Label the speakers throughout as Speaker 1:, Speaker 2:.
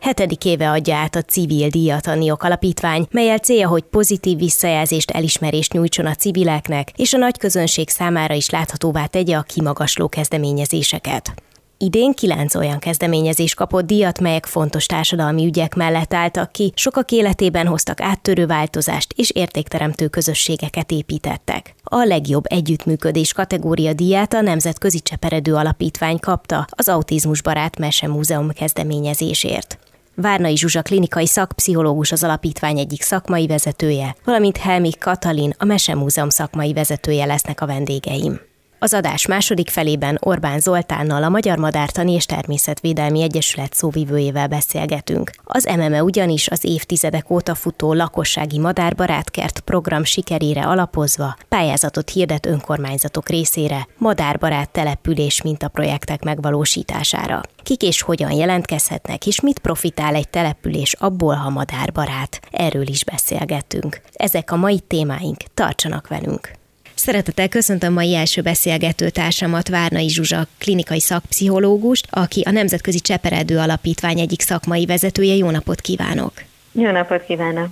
Speaker 1: Hetedik éve adja át a civil díjat a NIOK alapítvány, melyel célja, hogy pozitív visszajelzést, elismerést nyújtson a civileknek, és a nagy közönség számára is láthatóvá tegye a kimagasló kezdeményezéseket. Idén kilenc olyan kezdeményezés kapott díjat, melyek fontos társadalmi ügyek mellett álltak ki, sokak életében hoztak áttörő változást és értékteremtő közösségeket építettek. A legjobb együttműködés kategória díját a Nemzetközi Cseperedő Alapítvány kapta az Autizmus Barát Mese Múzeum kezdeményezésért. Várnai Zsuzsa klinikai szakpszichológus az alapítvány egyik szakmai vezetője, valamint Helmik Katalin, a Mesemúzeum szakmai vezetője lesznek a vendégeim. Az adás második felében Orbán Zoltánnal, a Magyar Madártani és Természetvédelmi Egyesület szóvivőjével beszélgetünk. Az MME ugyanis az évtizedek óta futó lakossági madárbarátkert program sikerére alapozva pályázatot hirdet önkormányzatok részére madárbarát település mintaprojektek megvalósítására. Kik és hogyan jelentkezhetnek, és mit profitál egy település abból, ha madárbarát? Erről is beszélgetünk. Ezek a mai témáink, tartsanak velünk! Szeretettel köszöntöm mai első beszélgető társamat, Várnai Zsuzsa, klinikai szakpszichológust, aki a Nemzetközi Cseperedő Alapítvány egyik szakmai vezetője. Jó napot kívánok!
Speaker 2: Jó napot kívánok!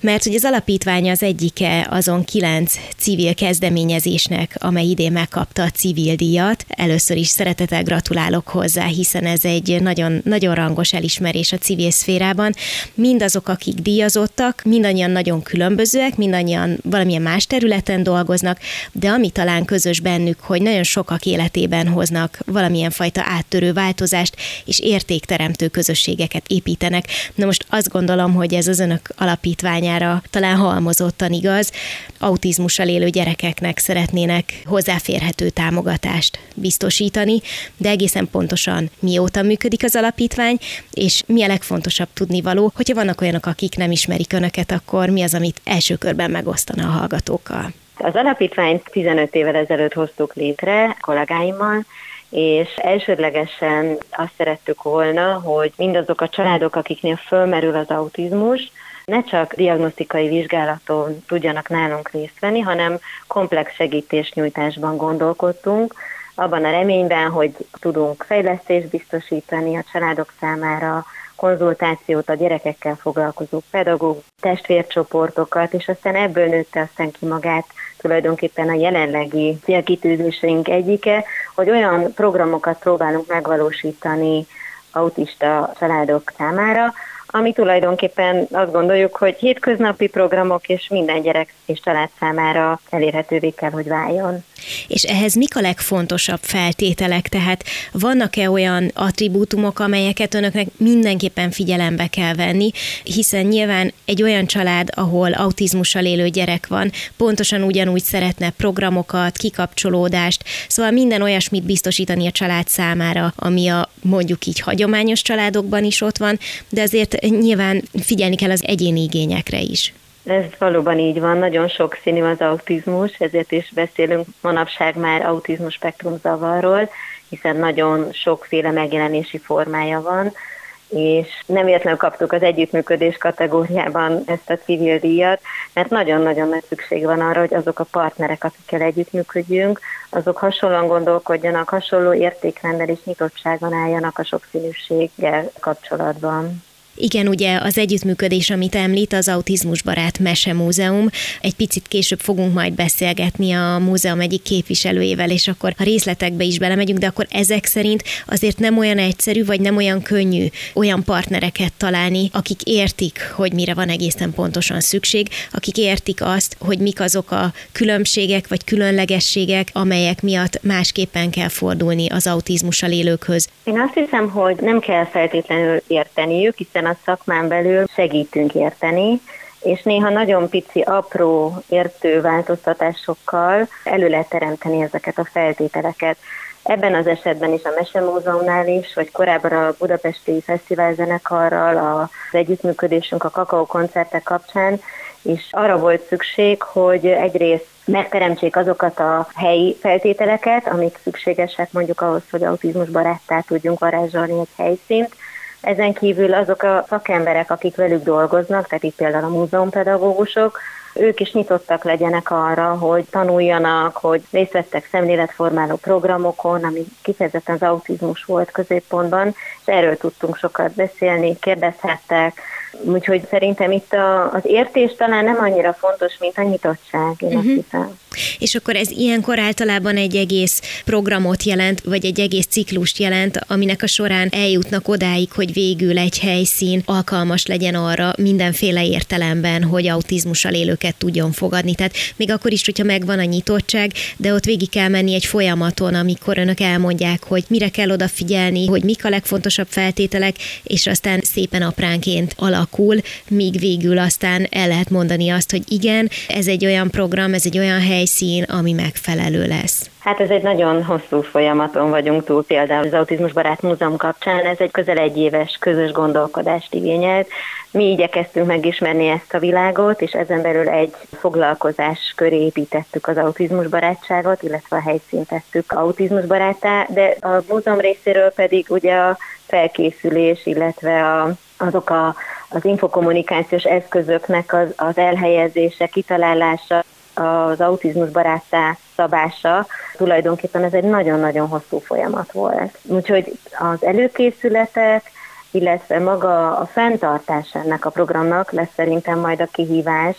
Speaker 1: Mert hogy az alapítvány az egyike azon kilenc civil kezdeményezésnek, amely idén megkapta a civil díjat. Először is szeretettel gratulálok hozzá, hiszen ez egy nagyon, nagyon rangos elismerés a civil szférában. Mindazok, akik díjazottak, mindannyian nagyon különbözőek, mindannyian valamilyen más területen dolgoznak, de ami talán közös bennük, hogy nagyon sokak életében hoznak valamilyen fajta áttörő változást, és értékteremtő közösségeket építenek. Na most azt gondolom, hogy ez az önök alapítványára talán halmozottan igaz. Autizmussal élő gyerekeknek szeretnének hozzáférhető támogatást biztosítani, de egészen pontosan mióta működik az alapítvány, és mi a legfontosabb tudnivaló, hogyha vannak olyanok, akik nem ismerik önöket, akkor mi az, amit első körben megosztana a hallgatókkal?
Speaker 2: Az alapítványt 15 évvel ezelőtt hoztuk létre kollégáimmal, és elsődlegesen azt szerettük volna, hogy mindazok a családok, akiknél fölmerül az autizmus, ne csak diagnosztikai vizsgálaton tudjanak nálunk részt venni, hanem komplex segítésnyújtásban gondolkodtunk, abban a reményben, hogy tudunk fejlesztést biztosítani a családok számára, konzultációt a gyerekekkel foglalkozó pedagóg, testvércsoportokat, és aztán ebből nőtte aztán ki magát tulajdonképpen a jelenlegi célkitűzéseink egyike, hogy olyan programokat próbálunk megvalósítani autista családok számára, ami tulajdonképpen azt gondoljuk, hogy hétköznapi programok és minden gyerek és család számára elérhetővé kell, hogy váljon.
Speaker 1: És ehhez mik a legfontosabb feltételek? Tehát vannak-e olyan attribútumok, amelyeket önöknek mindenképpen figyelembe kell venni, hiszen nyilván egy olyan család, ahol autizmussal élő gyerek van, pontosan ugyanúgy szeretne programokat, kikapcsolódást, szóval minden olyasmit biztosítani a család számára, ami a mondjuk így hagyományos családokban is ott van, de azért nyilván figyelni kell az egyéni igényekre is.
Speaker 2: Ez valóban így van, nagyon sok színű az autizmus, ezért is beszélünk manapság már autizmus spektrum zavarról, hiszen nagyon sokféle megjelenési formája van, és nem véletlenül kaptuk az együttműködés kategóriában ezt a civil díjat, mert nagyon-nagyon nagy szükség van arra, hogy azok a partnerek, akikkel együttműködjünk, azok hasonlóan gondolkodjanak, hasonló értékrendel és nyitottságon álljanak a sokszínűséggel kapcsolatban.
Speaker 1: Igen, ugye az együttműködés, amit említ, az Autizmusbarát Mese Múzeum. Egy picit később fogunk majd beszélgetni a múzeum egyik képviselőjével, és akkor a részletekbe is belemegyünk, de akkor ezek szerint azért nem olyan egyszerű, vagy nem olyan könnyű olyan partnereket találni, akik értik, hogy mire van egészen pontosan szükség, akik értik azt, hogy mik azok a különbségek vagy különlegességek, amelyek miatt másképpen kell fordulni az autizmussal élőkhöz.
Speaker 2: Én azt hiszem, hogy nem kell feltétlenül érteniük, hiszen hiszen a szakmán belül segítünk érteni, és néha nagyon pici, apró értő változtatásokkal elő lehet teremteni ezeket a feltételeket. Ebben az esetben is a Mesemúzeumnál is, vagy korábban a Budapesti Fesztivál zenekarral az együttműködésünk a kakaó koncertek kapcsán, és arra volt szükség, hogy egyrészt megteremtsék azokat a helyi feltételeket, amik szükségesek mondjuk ahhoz, hogy autizmus baráttá tudjunk varázsolni egy helyszínt, ezen kívül azok a szakemberek, akik velük dolgoznak, tehát itt például a múzeumpedagógusok, ők is nyitottak legyenek arra, hogy tanuljanak, hogy részt vettek szemléletformáló programokon, ami kifejezetten az autizmus volt középpontban, és erről tudtunk sokat beszélni, kérdezhettek, Úgyhogy szerintem itt a, az értés talán nem annyira fontos, mint a nyitottság, én uh-huh. azt hiszem.
Speaker 1: És akkor ez ilyenkor általában egy egész programot jelent, vagy egy egész ciklust jelent, aminek a során eljutnak odáig, hogy végül egy helyszín alkalmas legyen arra mindenféle értelemben, hogy autizmussal élőket tudjon fogadni. Tehát még akkor is, hogyha megvan a nyitottság, de ott végig kell menni egy folyamaton, amikor önök elmondják, hogy mire kell odafigyelni, hogy mik a legfontosabb feltételek, és aztán szépen apránként alakul, míg végül aztán el lehet mondani azt, hogy igen, ez egy olyan program, ez egy olyan hely, helyszín, ami megfelelő lesz?
Speaker 2: Hát ez egy nagyon hosszú folyamaton vagyunk túl, például az Autizmus Barát Múzeum kapcsán ez egy közel egy éves közös gondolkodást igényelt. Mi igyekeztünk megismerni ezt a világot, és ezen belül egy foglalkozás köré építettük az autizmus barátságot, illetve a helyszínt tettük autizmus barátá, de a múzeum részéről pedig ugye a felkészülés, illetve a, azok a, az infokommunikációs eszközöknek az, az elhelyezése, kitalálása, az autizmus baráttá szabása, tulajdonképpen ez egy nagyon-nagyon hosszú folyamat volt. Úgyhogy az előkészületek, illetve maga a fenntartás ennek a programnak lesz szerintem majd a kihívás,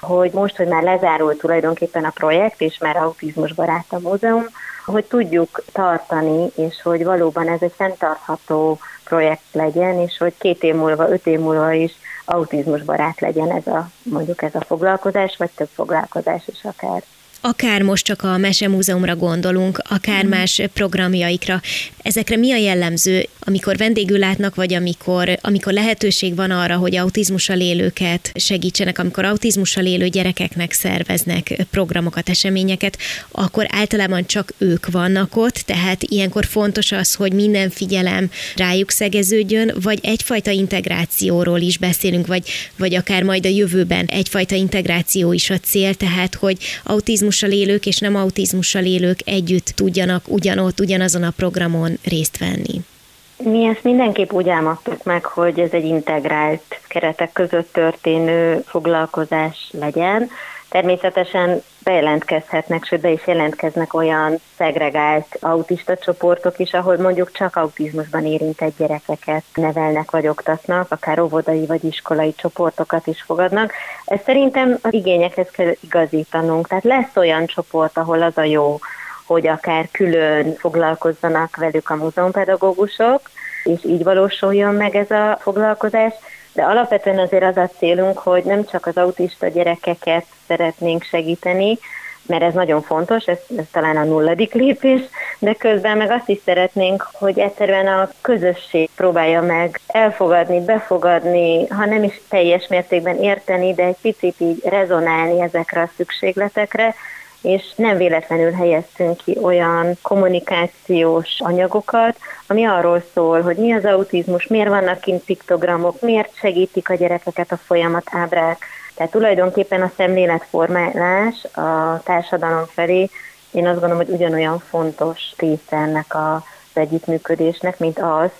Speaker 2: hogy most, hogy már lezárult tulajdonképpen a projekt, és már autizmus barát a múzeum, hogy tudjuk tartani, és hogy valóban ez egy fenntartható projekt legyen, és hogy két év múlva, öt év múlva is autizmusbarát legyen ez a, mondjuk ez a foglalkozás, vagy több foglalkozás is akár
Speaker 1: akár most csak a Mesemúzeumra gondolunk, akár mm. más programjaikra. Ezekre mi a jellemző, amikor vendégül látnak, vagy amikor, amikor lehetőség van arra, hogy autizmussal élőket segítsenek, amikor autizmussal élő gyerekeknek szerveznek programokat, eseményeket, akkor általában csak ők vannak ott, tehát ilyenkor fontos az, hogy minden figyelem rájuk szegeződjön, vagy egyfajta integrációról is beszélünk, vagy, vagy akár majd a jövőben egyfajta integráció is a cél, tehát hogy autizmus autizmussal élők és nem autizmussal élők együtt tudjanak ugyanott, ugyanazon a programon részt venni?
Speaker 2: Mi ezt mindenképp úgy álmodtuk meg, hogy ez egy integrált keretek között történő foglalkozás legyen. Természetesen bejelentkezhetnek, sőt be is jelentkeznek olyan szegregált autista csoportok is, ahol mondjuk csak autizmusban érintett gyerekeket nevelnek vagy oktatnak, akár óvodai vagy iskolai csoportokat is fogadnak. Ez szerintem az igényekhez kell igazítanunk. Tehát lesz olyan csoport, ahol az a jó, hogy akár külön foglalkozzanak velük a múzeumpedagógusok, és így valósuljon meg ez a foglalkozás, de alapvetően azért az a célunk, hogy nem csak az autista gyerekeket szeretnénk segíteni, mert ez nagyon fontos, ez, ez talán a nulladik lépés, de közben meg azt is szeretnénk, hogy egyszerűen a közösség próbálja meg elfogadni, befogadni, ha nem is teljes mértékben érteni, de egy picit így rezonálni ezekre a szükségletekre, és nem véletlenül helyeztünk ki olyan kommunikációs anyagokat, ami arról szól, hogy mi az autizmus, miért vannak kint piktogramok, miért segítik a gyerekeket a folyamat ábrák. Tehát tulajdonképpen a szemléletformálás a társadalom felé, én azt gondolom, hogy ugyanolyan fontos része ennek az együttműködésnek, mint az,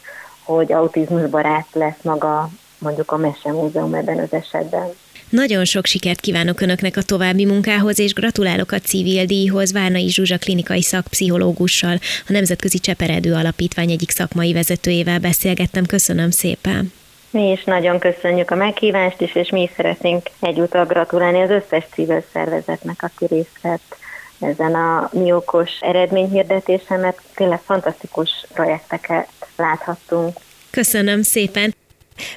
Speaker 2: hogy autizmusbarát lesz maga mondjuk a Mesemúzeum ebben az esetben.
Speaker 1: Nagyon sok sikert kívánok Önöknek a további munkához, és gratulálok a civil díjhoz Várnai Zsuzsa klinikai szakpszichológussal, a Nemzetközi Cseperedő Alapítvány egyik szakmai vezetőjével beszélgettem. Köszönöm szépen!
Speaker 2: Mi is nagyon köszönjük a meghívást is, és mi is szeretnénk egyúttal gratulálni az összes civil szervezetnek, aki részt vett ezen a mi okos eredményhirdetésen, mert tényleg fantasztikus projekteket láthattunk.
Speaker 1: Köszönöm szépen!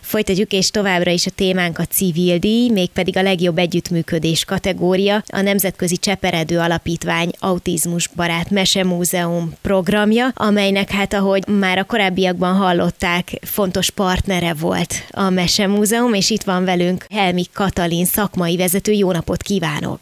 Speaker 1: Folytatjuk, és továbbra is a témánk a civil díj, mégpedig a legjobb együttműködés kategória, a Nemzetközi Cseperedő Alapítvány Autizmus Barát Mesemúzeum programja, amelynek hát, ahogy már a korábbiakban hallották, fontos partnere volt a Mesemúzeum, és itt van velünk Helmi Katalin szakmai vezető. Jó napot kívánok!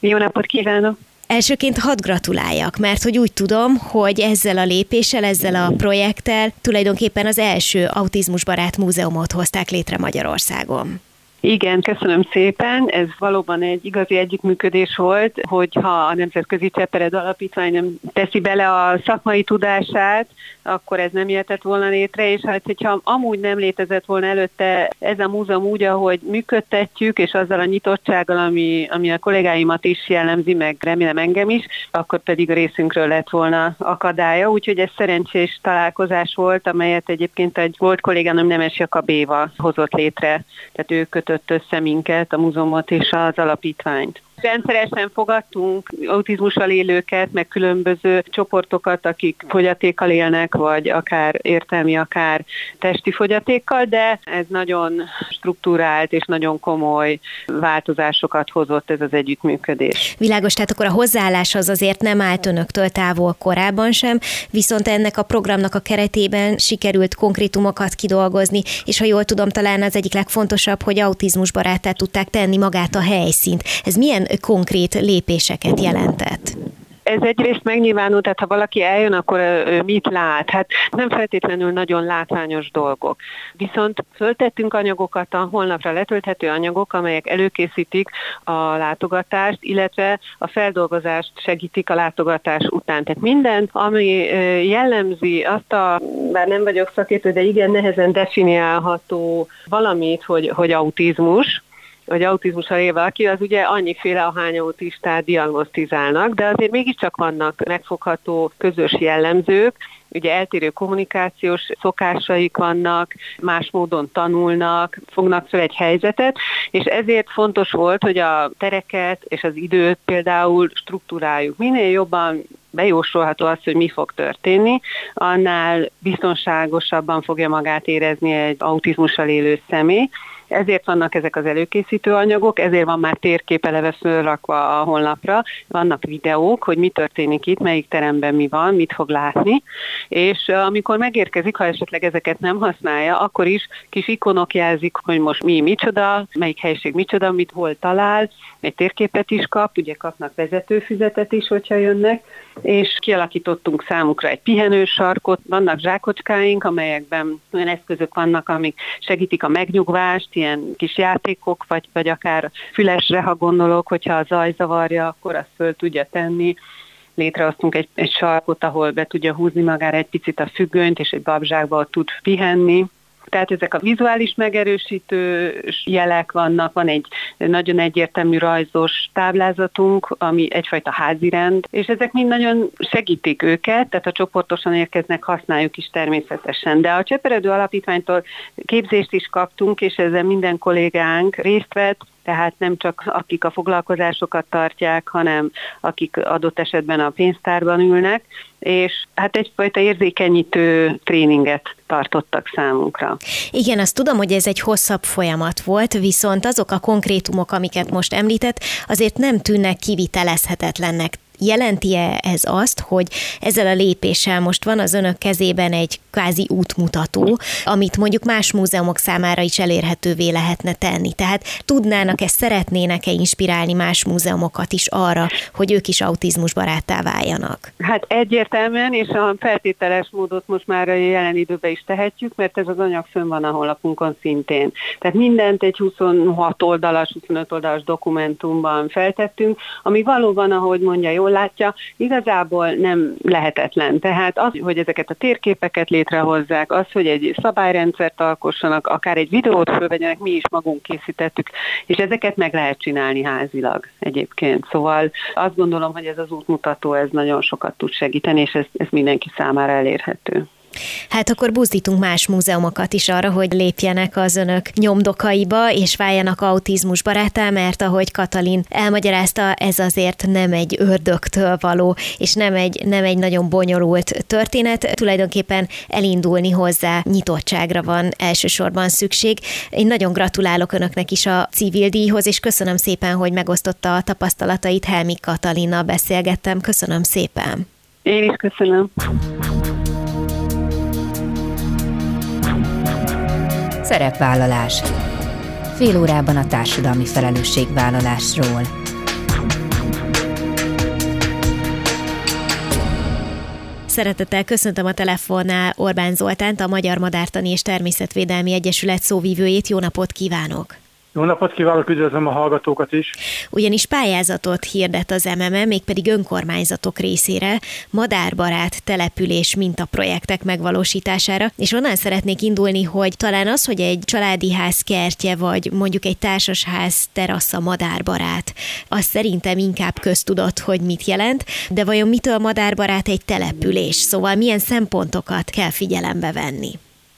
Speaker 3: Jó napot kívánok!
Speaker 1: Elsőként hadd gratuláljak, mert hogy úgy tudom, hogy ezzel a lépéssel, ezzel a projekttel tulajdonképpen az első autizmusbarát múzeumot hozták létre Magyarországon.
Speaker 3: Igen, köszönöm szépen. Ez valóban egy igazi együttműködés volt, hogyha a Nemzetközi Csepered Alapítvány nem teszi bele a szakmai tudását, akkor ez nem jöhetett volna létre, és hát hogyha amúgy nem létezett volna előtte ez a múzeum úgy, ahogy működtetjük, és azzal a nyitottsággal, ami, ami a kollégáimat is jellemzi, meg remélem engem is, akkor pedig a részünkről lett volna akadálya, úgyhogy ez szerencsés találkozás volt, amelyet egyébként egy volt kollégánom Nemes Jakab Éva hozott létre, tehát ő kötött össze minket, a múzeumot és az alapítványt. Rendszeresen fogadtunk autizmussal élőket, meg különböző csoportokat, akik fogyatékkal élnek, vagy akár értelmi, akár testi fogyatékkal, de ez nagyon struktúrált és nagyon komoly változásokat hozott ez az együttműködés.
Speaker 1: Világos, tehát akkor a hozzáállás az azért nem állt önöktől távol korábban sem, viszont ennek a programnak a keretében sikerült konkrétumokat kidolgozni, és ha jól tudom, talán az egyik legfontosabb, hogy autizmusbarátá tudták tenni magát a helyszínt. Ez milyen konkrét lépéseket jelentett?
Speaker 3: Ez egyrészt megnyilvánul, tehát ha valaki eljön, akkor mit lát? Hát nem feltétlenül nagyon látványos dolgok. Viszont föltettünk anyagokat, a holnapra letölthető anyagok, amelyek előkészítik a látogatást, illetve a feldolgozást segítik a látogatás után. Tehát mindent, ami jellemzi azt a, bár nem vagyok szakértő, de igen nehezen definiálható valamit, hogy, hogy autizmus, vagy autizmussal él valaki, az ugye annyiféle ahány autistát diagnosztizálnak, de azért mégiscsak vannak megfogható közös jellemzők, ugye eltérő kommunikációs szokásaik vannak, más módon tanulnak, fognak fel egy helyzetet, és ezért fontos volt, hogy a tereket és az időt például struktúráljuk. Minél jobban bejósolható az, hogy mi fog történni, annál biztonságosabban fogja magát érezni egy autizmussal élő személy, ezért vannak ezek az előkészítő anyagok, ezért van már térkép eleve fölrakva a honlapra, vannak videók, hogy mi történik itt, melyik teremben mi van, mit fog látni, és amikor megérkezik, ha esetleg ezeket nem használja, akkor is kis ikonok jelzik, hogy most mi micsoda, melyik helység micsoda, mit hol talál, egy térképet is kap, ugye kapnak vezetőfüzetet is, hogyha jönnek, és kialakítottunk számukra egy pihenősarkot, vannak zsákocskáink, amelyekben olyan eszközök vannak, amik segítik a megnyugvást, ilyen kis játékok, vagy, vagy akár fülesre, ha gondolok, hogyha a zaj zavarja, akkor azt föl tudja tenni. Létrehoztunk egy, egy sarkot, ahol be tudja húzni magára egy picit a függönyt, és egy babzsákba tud pihenni tehát ezek a vizuális megerősítő jelek vannak, van egy nagyon egyértelmű rajzos táblázatunk, ami egyfajta házirend, és ezek mind nagyon segítik őket, tehát a csoportosan érkeznek, használjuk is természetesen. De a Cseperedő Alapítványtól képzést is kaptunk, és ezzel minden kollégánk részt vett, tehát nem csak akik a foglalkozásokat tartják, hanem akik adott esetben a pénztárban ülnek, és hát egyfajta érzékenyítő tréninget tartottak számunkra.
Speaker 1: Igen, azt tudom, hogy ez egy hosszabb folyamat volt, viszont azok a konkrétumok, amiket most említett, azért nem tűnnek kivitelezhetetlennek. Jelenti-e ez azt, hogy ezzel a lépéssel most van az önök kezében egy kvázi útmutató, amit mondjuk más múzeumok számára is elérhetővé lehetne tenni? Tehát tudnának-e, szeretnének-e inspirálni más múzeumokat is arra, hogy ők is autizmusbaráttá váljanak?
Speaker 3: Hát egyértelműen, és a feltételes módot most már a jelen időben is tehetjük, mert ez az anyag fönn van a honlapunkon szintén. Tehát mindent egy 26 oldalas, 25 oldalas dokumentumban feltettünk, ami valóban, ahogy mondja, jól látja, igazából nem lehetetlen. Tehát az, hogy ezeket a térképeket létrehozzák, az, hogy egy szabályrendszert alkossanak, akár egy videót fölvegyenek, mi is magunk készítettük, és ezeket meg lehet csinálni házilag egyébként. Szóval azt gondolom, hogy ez az útmutató, ez nagyon sokat tud segíteni, és ez, ez mindenki számára elérhető.
Speaker 1: Hát akkor buzdítunk más múzeumokat is arra, hogy lépjenek az önök nyomdokaiba, és váljanak autizmus barátá, mert ahogy Katalin elmagyarázta, ez azért nem egy ördögtől való, és nem egy, nem egy nagyon bonyolult történet. Tulajdonképpen elindulni hozzá nyitottságra van elsősorban szükség. Én nagyon gratulálok önöknek is a civil díjhoz, és köszönöm szépen, hogy megosztotta a tapasztalatait. Helmi Katalina beszélgettem. Köszönöm szépen.
Speaker 3: Én is köszönöm.
Speaker 4: Szerepvállalás. Fél órában a társadalmi felelősségvállalásról.
Speaker 1: Szeretettel köszöntöm a telefonnál Orbán Zoltánt, a Magyar Madártani és Természetvédelmi Egyesület szóvívőjét. Jó napot kívánok!
Speaker 5: Jó napot kívánok, üdvözlöm a hallgatókat is!
Speaker 1: Ugyanis pályázatot hirdet az MMM, mégpedig önkormányzatok részére, madárbarát település mintaprojektek megvalósítására, és onnan szeretnék indulni, hogy talán az, hogy egy családi ház kertje, vagy mondjuk egy társasház terasza madárbarát, az szerintem inkább köztudott, hogy mit jelent, de vajon mitől madárbarát egy település? Szóval milyen szempontokat kell figyelembe venni?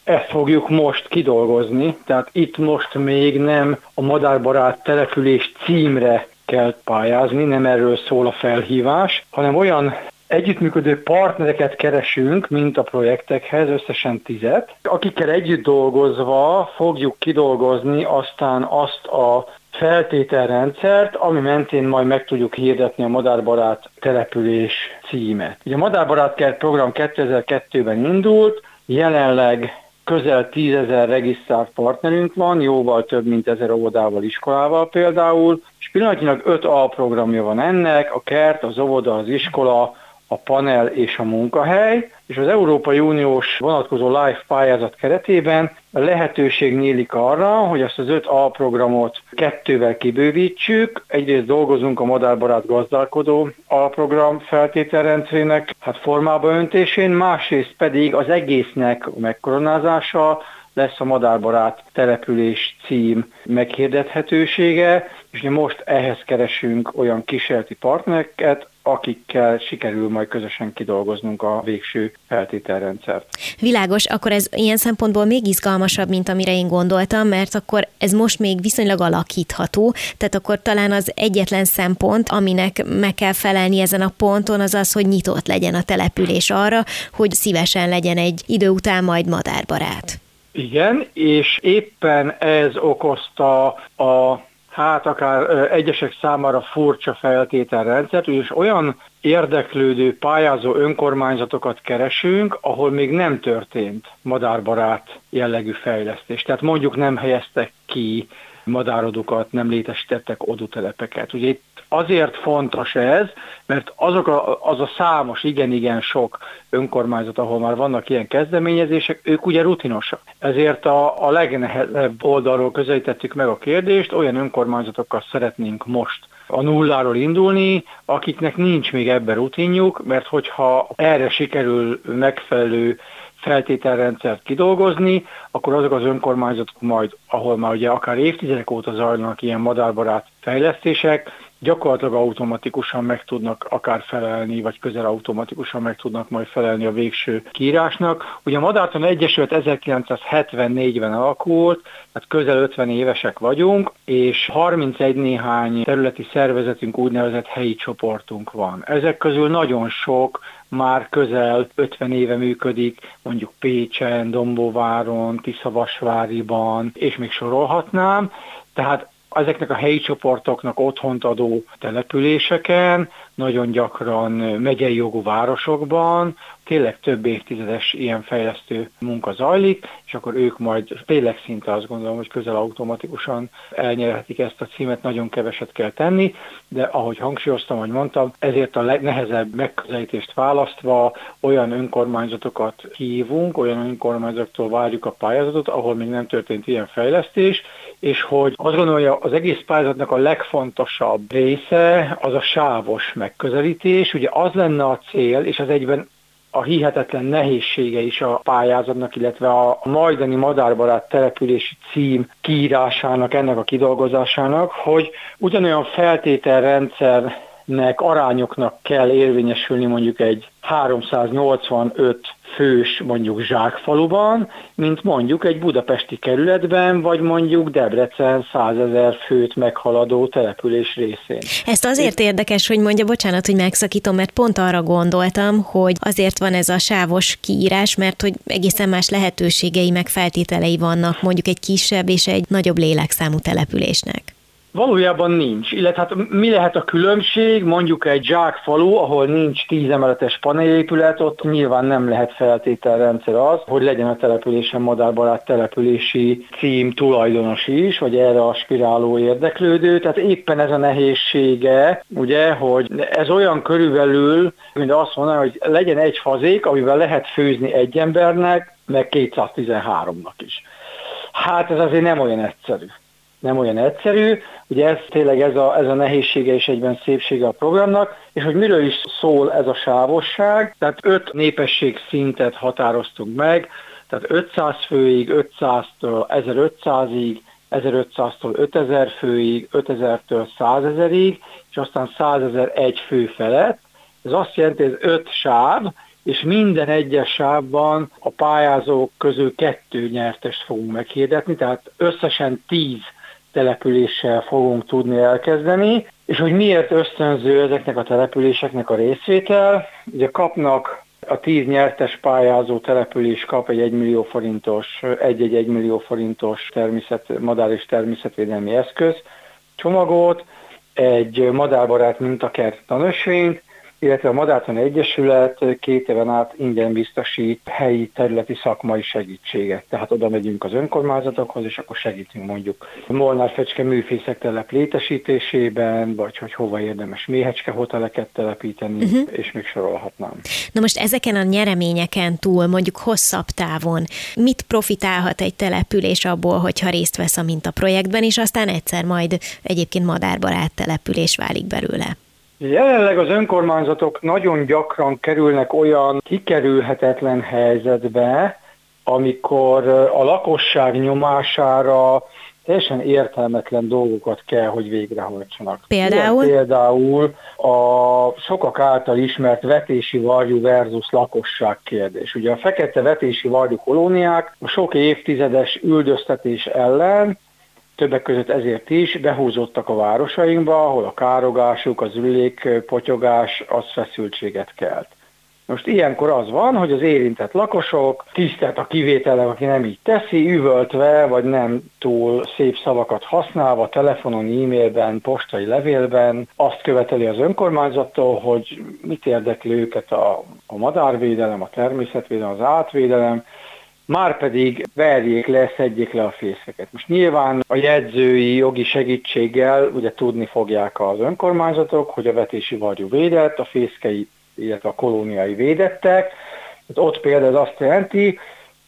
Speaker 5: Ezt fogjuk most kidolgozni, tehát itt most még nem a madárbarát település címre kell pályázni, nem erről szól a felhívás, hanem olyan együttműködő partnereket keresünk, mint a projektekhez, összesen tizet, akikkel együtt dolgozva fogjuk kidolgozni aztán azt a feltételrendszert, ami mentén majd meg tudjuk hirdetni a Madárbarát település címet. Ugye a Madárbarát kert program 2002-ben indult, jelenleg közel tízezer regisztrált partnerünk van, jóval több, mint ezer óvodával, iskolával például, és pillanatnyilag öt alprogramja van ennek, a kert, az óvoda, az iskola, a panel és a munkahely, és az Európai Uniós vonatkozó live pályázat keretében lehetőség nyílik arra, hogy ezt az öt alprogramot kettővel kibővítsük. Egyrészt dolgozunk a madárbarát gazdálkodó alprogram feltételrendszerének hát formába öntésén, másrészt pedig az egésznek megkoronázása, lesz a madárbarát település cím meghirdethetősége, és most ehhez keresünk olyan kísérleti partnereket, akikkel sikerül majd közösen kidolgoznunk a végső feltételrendszert.
Speaker 1: Világos, akkor ez ilyen szempontból még izgalmasabb, mint amire én gondoltam, mert akkor ez most még viszonylag alakítható, tehát akkor talán az egyetlen szempont, aminek meg kell felelni ezen a ponton, az az, hogy nyitott legyen a település arra, hogy szívesen legyen egy idő után majd madárbarát.
Speaker 5: Igen, és éppen ez okozta a hát akár egyesek számára furcsa feltételrendszert, és olyan érdeklődő, pályázó önkormányzatokat keresünk, ahol még nem történt madárbarát jellegű fejlesztés. Tehát mondjuk nem helyeztek ki madárodokat, nem létesítettek odutelepeket. Ugye itt azért fontos ez, mert azok a, az a számos, igen-igen sok önkormányzat, ahol már vannak ilyen kezdeményezések, ők ugye rutinosak. Ezért a, a legnehezebb oldalról közelítettük meg a kérdést, olyan önkormányzatokkal szeretnénk most a nulláról indulni, akiknek nincs még ebben rutinjuk, mert hogyha erre sikerül megfelelő feltételrendszert kidolgozni, akkor azok az önkormányzatok majd, ahol már ugye akár évtizedek óta zajlanak ilyen madárbarát fejlesztések, gyakorlatilag automatikusan meg tudnak akár felelni, vagy közel automatikusan meg tudnak majd felelni a végső kiírásnak. Ugye a Madárton Egyesület 1974-ben alakult, tehát közel 50 évesek vagyunk, és 31 néhány területi szervezetünk úgynevezett helyi csoportunk van. Ezek közül nagyon sok már közel 50 éve működik, mondjuk Pécsen, Dombóváron, Tiszavasváriban, és még sorolhatnám. Tehát ezeknek a helyi csoportoknak otthont adó településeken, nagyon gyakran megyei jogú városokban, tényleg több évtizedes ilyen fejlesztő munka zajlik, és akkor ők majd tényleg szinte azt gondolom, hogy közel automatikusan elnyerhetik ezt a címet, nagyon keveset kell tenni, de ahogy hangsúlyoztam, ahogy mondtam, ezért a legnehezebb megközelítést választva olyan önkormányzatokat hívunk, olyan önkormányzatoktól várjuk a pályázatot, ahol még nem történt ilyen fejlesztés, és hogy azt gondolom, hogy az egész pályázatnak a legfontosabb része az a sávos megközelítés. Ugye az lenne a cél, és az egyben a hihetetlen nehézsége is a pályázatnak, illetve a majdani madárbarát települési cím kiírásának, ennek a kidolgozásának, hogy ugyanolyan feltételrendszernek, arányoknak kell érvényesülni mondjuk egy 385 fős mondjuk zsákfaluban, mint mondjuk egy budapesti kerületben, vagy mondjuk Debrecen 100 ezer főt meghaladó település részén.
Speaker 1: Ezt azért érdekes, hogy mondja, bocsánat, hogy megszakítom, mert pont arra gondoltam, hogy azért van ez a sávos kiírás, mert hogy egészen más lehetőségei meg feltételei vannak mondjuk egy kisebb és egy nagyobb lélekszámú településnek.
Speaker 5: Valójában nincs. Illetve hát mi lehet a különbség? Mondjuk egy zsákfalu, ahol nincs tíz emeletes panelépület, ott nyilván nem lehet feltételrendszer az, hogy legyen a településen madárbarát települési cím tulajdonos is, vagy erre aspiráló érdeklődő. Tehát éppen ez a nehézsége, ugye, hogy ez olyan körülbelül, mint azt mondaná, hogy legyen egy fazék, amivel lehet főzni egy embernek, meg 213-nak is. Hát ez azért nem olyan egyszerű nem olyan egyszerű. Ugye ez tényleg ez a, ez a nehézsége és egyben szépsége a programnak, és hogy miről is szól ez a sávosság, tehát öt népesség szintet határoztunk meg, tehát 500 főig, 500-től 1500-ig, 1500-tól 5000 főig, 5000-től 100 ezerig, és aztán 100 ezer egy fő felett. Ez azt jelenti, hogy ez öt sáv, és minden egyes sávban a pályázók közül kettő nyertest fogunk meghirdetni, tehát összesen tíz településsel fogunk tudni elkezdeni, és hogy miért ösztönző ezeknek a településeknek a részvétel. Ugye kapnak a tíz nyertes pályázó település kap egy 1 millió forintos, egy-egy 1 millió forintos természet, madár és természetvédelmi eszköz csomagot, egy madárbarát mintakert tanösvényt, illetve a Madártan Egyesület két éven át ingyen biztosít helyi területi szakmai segítséget. Tehát oda megyünk az önkormányzatokhoz, és akkor segítünk mondjuk Molnár-Fecske műfészek telep létesítésében, vagy hogy hova érdemes méhecske hoteleket telepíteni, uh-huh. és még sorolhatnám.
Speaker 1: Na most ezeken a nyereményeken túl, mondjuk hosszabb távon, mit profitálhat egy település abból, hogyha részt vesz a mintaprojektben, és aztán egyszer majd egyébként madárbarát település válik belőle?
Speaker 5: Jelenleg az önkormányzatok nagyon gyakran kerülnek olyan kikerülhetetlen helyzetbe, amikor a lakosság nyomására teljesen értelmetlen dolgokat kell, hogy végrehajtsanak.
Speaker 1: Például?
Speaker 5: Ilyen például a sokak által ismert vetési varjú versus lakosság kérdés. Ugye a fekete vetési varjú kolóniák a sok évtizedes üldöztetés ellen többek között ezért is behúzottak a városainkba, ahol a károgásuk, az potyogás, az feszültséget kelt. Most ilyenkor az van, hogy az érintett lakosok, tisztelt a kivételek, aki nem így teszi, üvöltve, vagy nem túl szép szavakat használva, telefonon, e-mailben, postai levélben azt követeli az önkormányzattól, hogy mit érdekli őket a, a madárvédelem, a természetvédelem, az átvédelem, már pedig verjék le, szedjék le a fészeket. Most nyilván a jegyzői jogi segítséggel ugye tudni fogják az önkormányzatok, hogy a vetési varjú védett, a fészkei, illetve a kolóniai védettek. Hát ott például ez azt jelenti,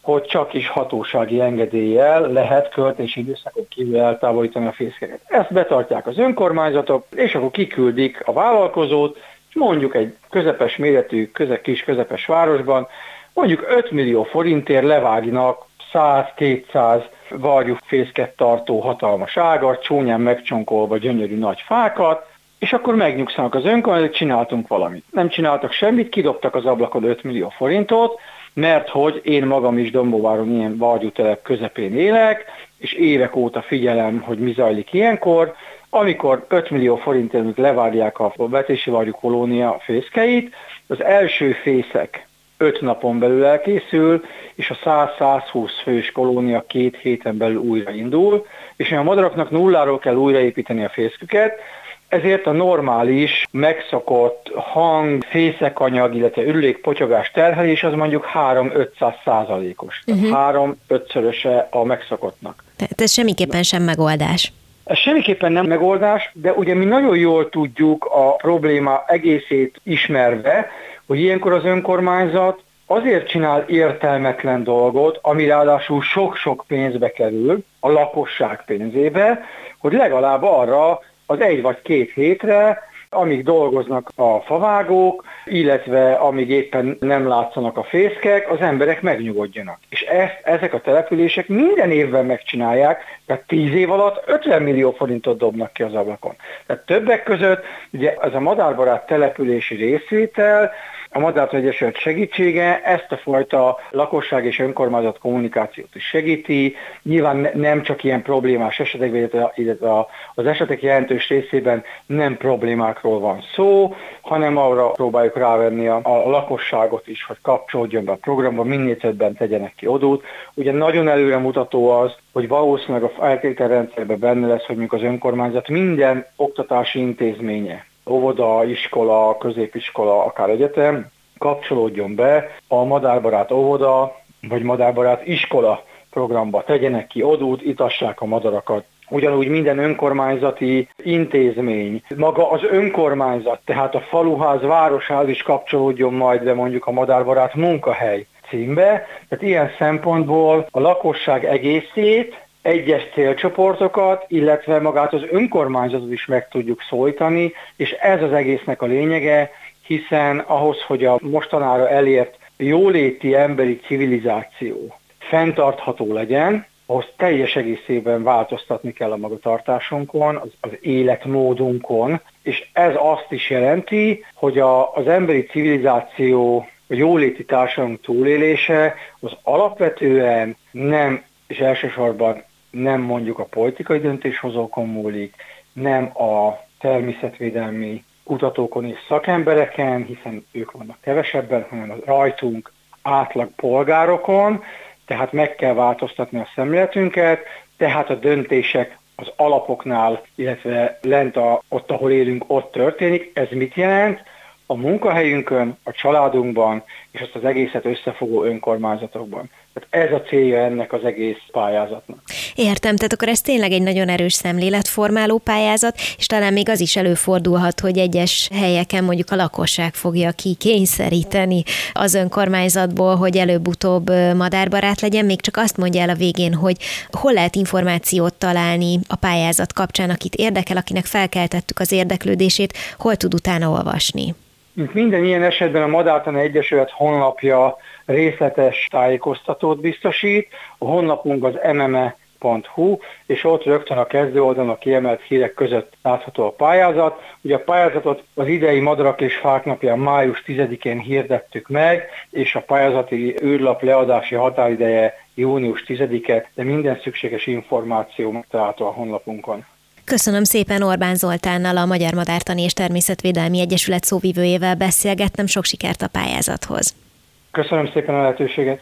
Speaker 5: hogy csak is hatósági engedéllyel lehet költési időszakon kívül eltávolítani a fészkeket. Ezt betartják az önkormányzatok, és akkor kiküldik a vállalkozót, mondjuk egy közepes méretű, köze, kis közepes városban mondjuk 5 millió forintért levágnak 100-200 varjú fészket tartó hatalmas ágat, csúnyán megcsonkolva gyönyörű nagy fákat, és akkor megnyugszanak az önkormányzatok, csináltunk valamit. Nem csináltak semmit, kidobtak az ablakon 5 millió forintot, mert hogy én magam is Dombóváron ilyen vargyútelep közepén élek, és évek óta figyelem, hogy mi zajlik ilyenkor, amikor 5 millió forintért levárják a vetési varjú kolónia fészkeit, az első fészek 5 napon belül elkészül, és a 100-120 fős kolónia két héten belül újra indul, és a madaraknak nulláról kell újraépíteni a fészküket, ezért a normális, megszokott hang, fészekanyag, illetve ürülék potyogás terhelés az mondjuk 3-500 százalékos. Uh-huh. Tehát 3-5-szöröse a megszokottnak.
Speaker 1: Tehát ez semmiképpen sem megoldás.
Speaker 5: Ez semmiképpen nem megoldás, de ugye mi nagyon jól tudjuk a probléma egészét ismerve, hogy ilyenkor az önkormányzat azért csinál értelmetlen dolgot, ami ráadásul sok-sok pénzbe kerül, a lakosság pénzébe, hogy legalább arra az egy vagy két hétre amíg dolgoznak a favágók, illetve amíg éppen nem látszanak a fészkek, az emberek megnyugodjanak. És ezt, ezek a települések minden évben megcsinálják, tehát 10 év alatt 50 millió forintot dobnak ki az ablakon. Tehát többek között ugye ez a madárbarát települési részvétel, A Madárta Egyesület segítsége ezt a fajta lakosság és önkormányzat kommunikációt is segíti. Nyilván nem csak ilyen problémás esetekben, illetve az esetek jelentős részében nem problémákról van szó, hanem arra próbáljuk rávenni a, a lakosságot is, hogy kapcsolódjon be a programba, minél többen tegyenek ki odót. Ugye nagyon előremutató az, hogy valószínűleg a feltételrendszerben benne lesz, hogy mondjuk az önkormányzat minden oktatási intézménye, óvoda, iskola, középiskola, akár egyetem, kapcsolódjon be a madárbarát óvoda, vagy madárbarát iskola programba, tegyenek ki odút, itassák a madarakat, Ugyanúgy minden önkormányzati intézmény, maga az önkormányzat, tehát a faluház, városház is kapcsolódjon majd be mondjuk a madárbarát munkahely címbe. Tehát ilyen szempontból a lakosság egészét, egyes célcsoportokat, illetve magát az önkormányzatot is meg tudjuk szólítani, és ez az egésznek a lényege, hiszen ahhoz, hogy a mostanára elért jóléti emberi civilizáció fenntartható legyen, ahhoz teljes egészében változtatni kell a magatartásunkon, az, az életmódunkon, és ez azt is jelenti, hogy a, az emberi civilizáció, a jóléti társadalom túlélése az alapvetően nem, és elsősorban nem mondjuk a politikai döntéshozókon múlik, nem a természetvédelmi kutatókon és szakembereken, hiszen ők vannak kevesebben, hanem az rajtunk átlag polgárokon, tehát meg kell változtatni a szemléletünket, tehát a döntések az alapoknál, illetve lent a, ott, ahol élünk, ott történik. Ez mit jelent? A munkahelyünkön, a családunkban, és azt az egészet összefogó önkormányzatokban. Tehát ez a célja ennek az egész pályázatnak.
Speaker 1: Értem, tehát akkor ez tényleg egy nagyon erős szemléletformáló pályázat, és talán még az is előfordulhat, hogy egyes helyeken mondjuk a lakosság fogja ki kényszeríteni az önkormányzatból, hogy előbb-utóbb madárbarát legyen, még csak azt mondja el a végén, hogy hol lehet információt találni a pályázat kapcsán, akit érdekel, akinek felkeltettük az érdeklődését, hol tud utána olvasni.
Speaker 5: Mint minden ilyen esetben a Madártan Egyesület honlapja részletes tájékoztatót biztosít. A honlapunk az mme.hu, és ott rögtön a kezdő oldalon a kiemelt hírek között látható a pályázat. Ugye a pályázatot az idei Madarak és Fák napján május 10-én hirdettük meg, és a pályázati űrlap leadási határideje június 10-e, de minden szükséges információ megtalálható a honlapunkon.
Speaker 1: Köszönöm szépen Orbán Zoltánnal, a Magyar Madártani és Természetvédelmi Egyesület szóvivőjével beszélgettem. Sok sikert a pályázathoz.
Speaker 5: Köszönöm szépen a lehetőséget.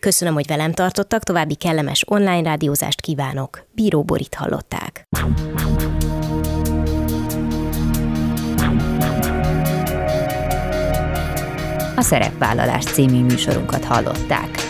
Speaker 1: Köszönöm, hogy velem tartottak, további kellemes online rádiózást kívánok. Bíró Borit hallották.
Speaker 4: A Szerepvállalás című műsorunkat hallották.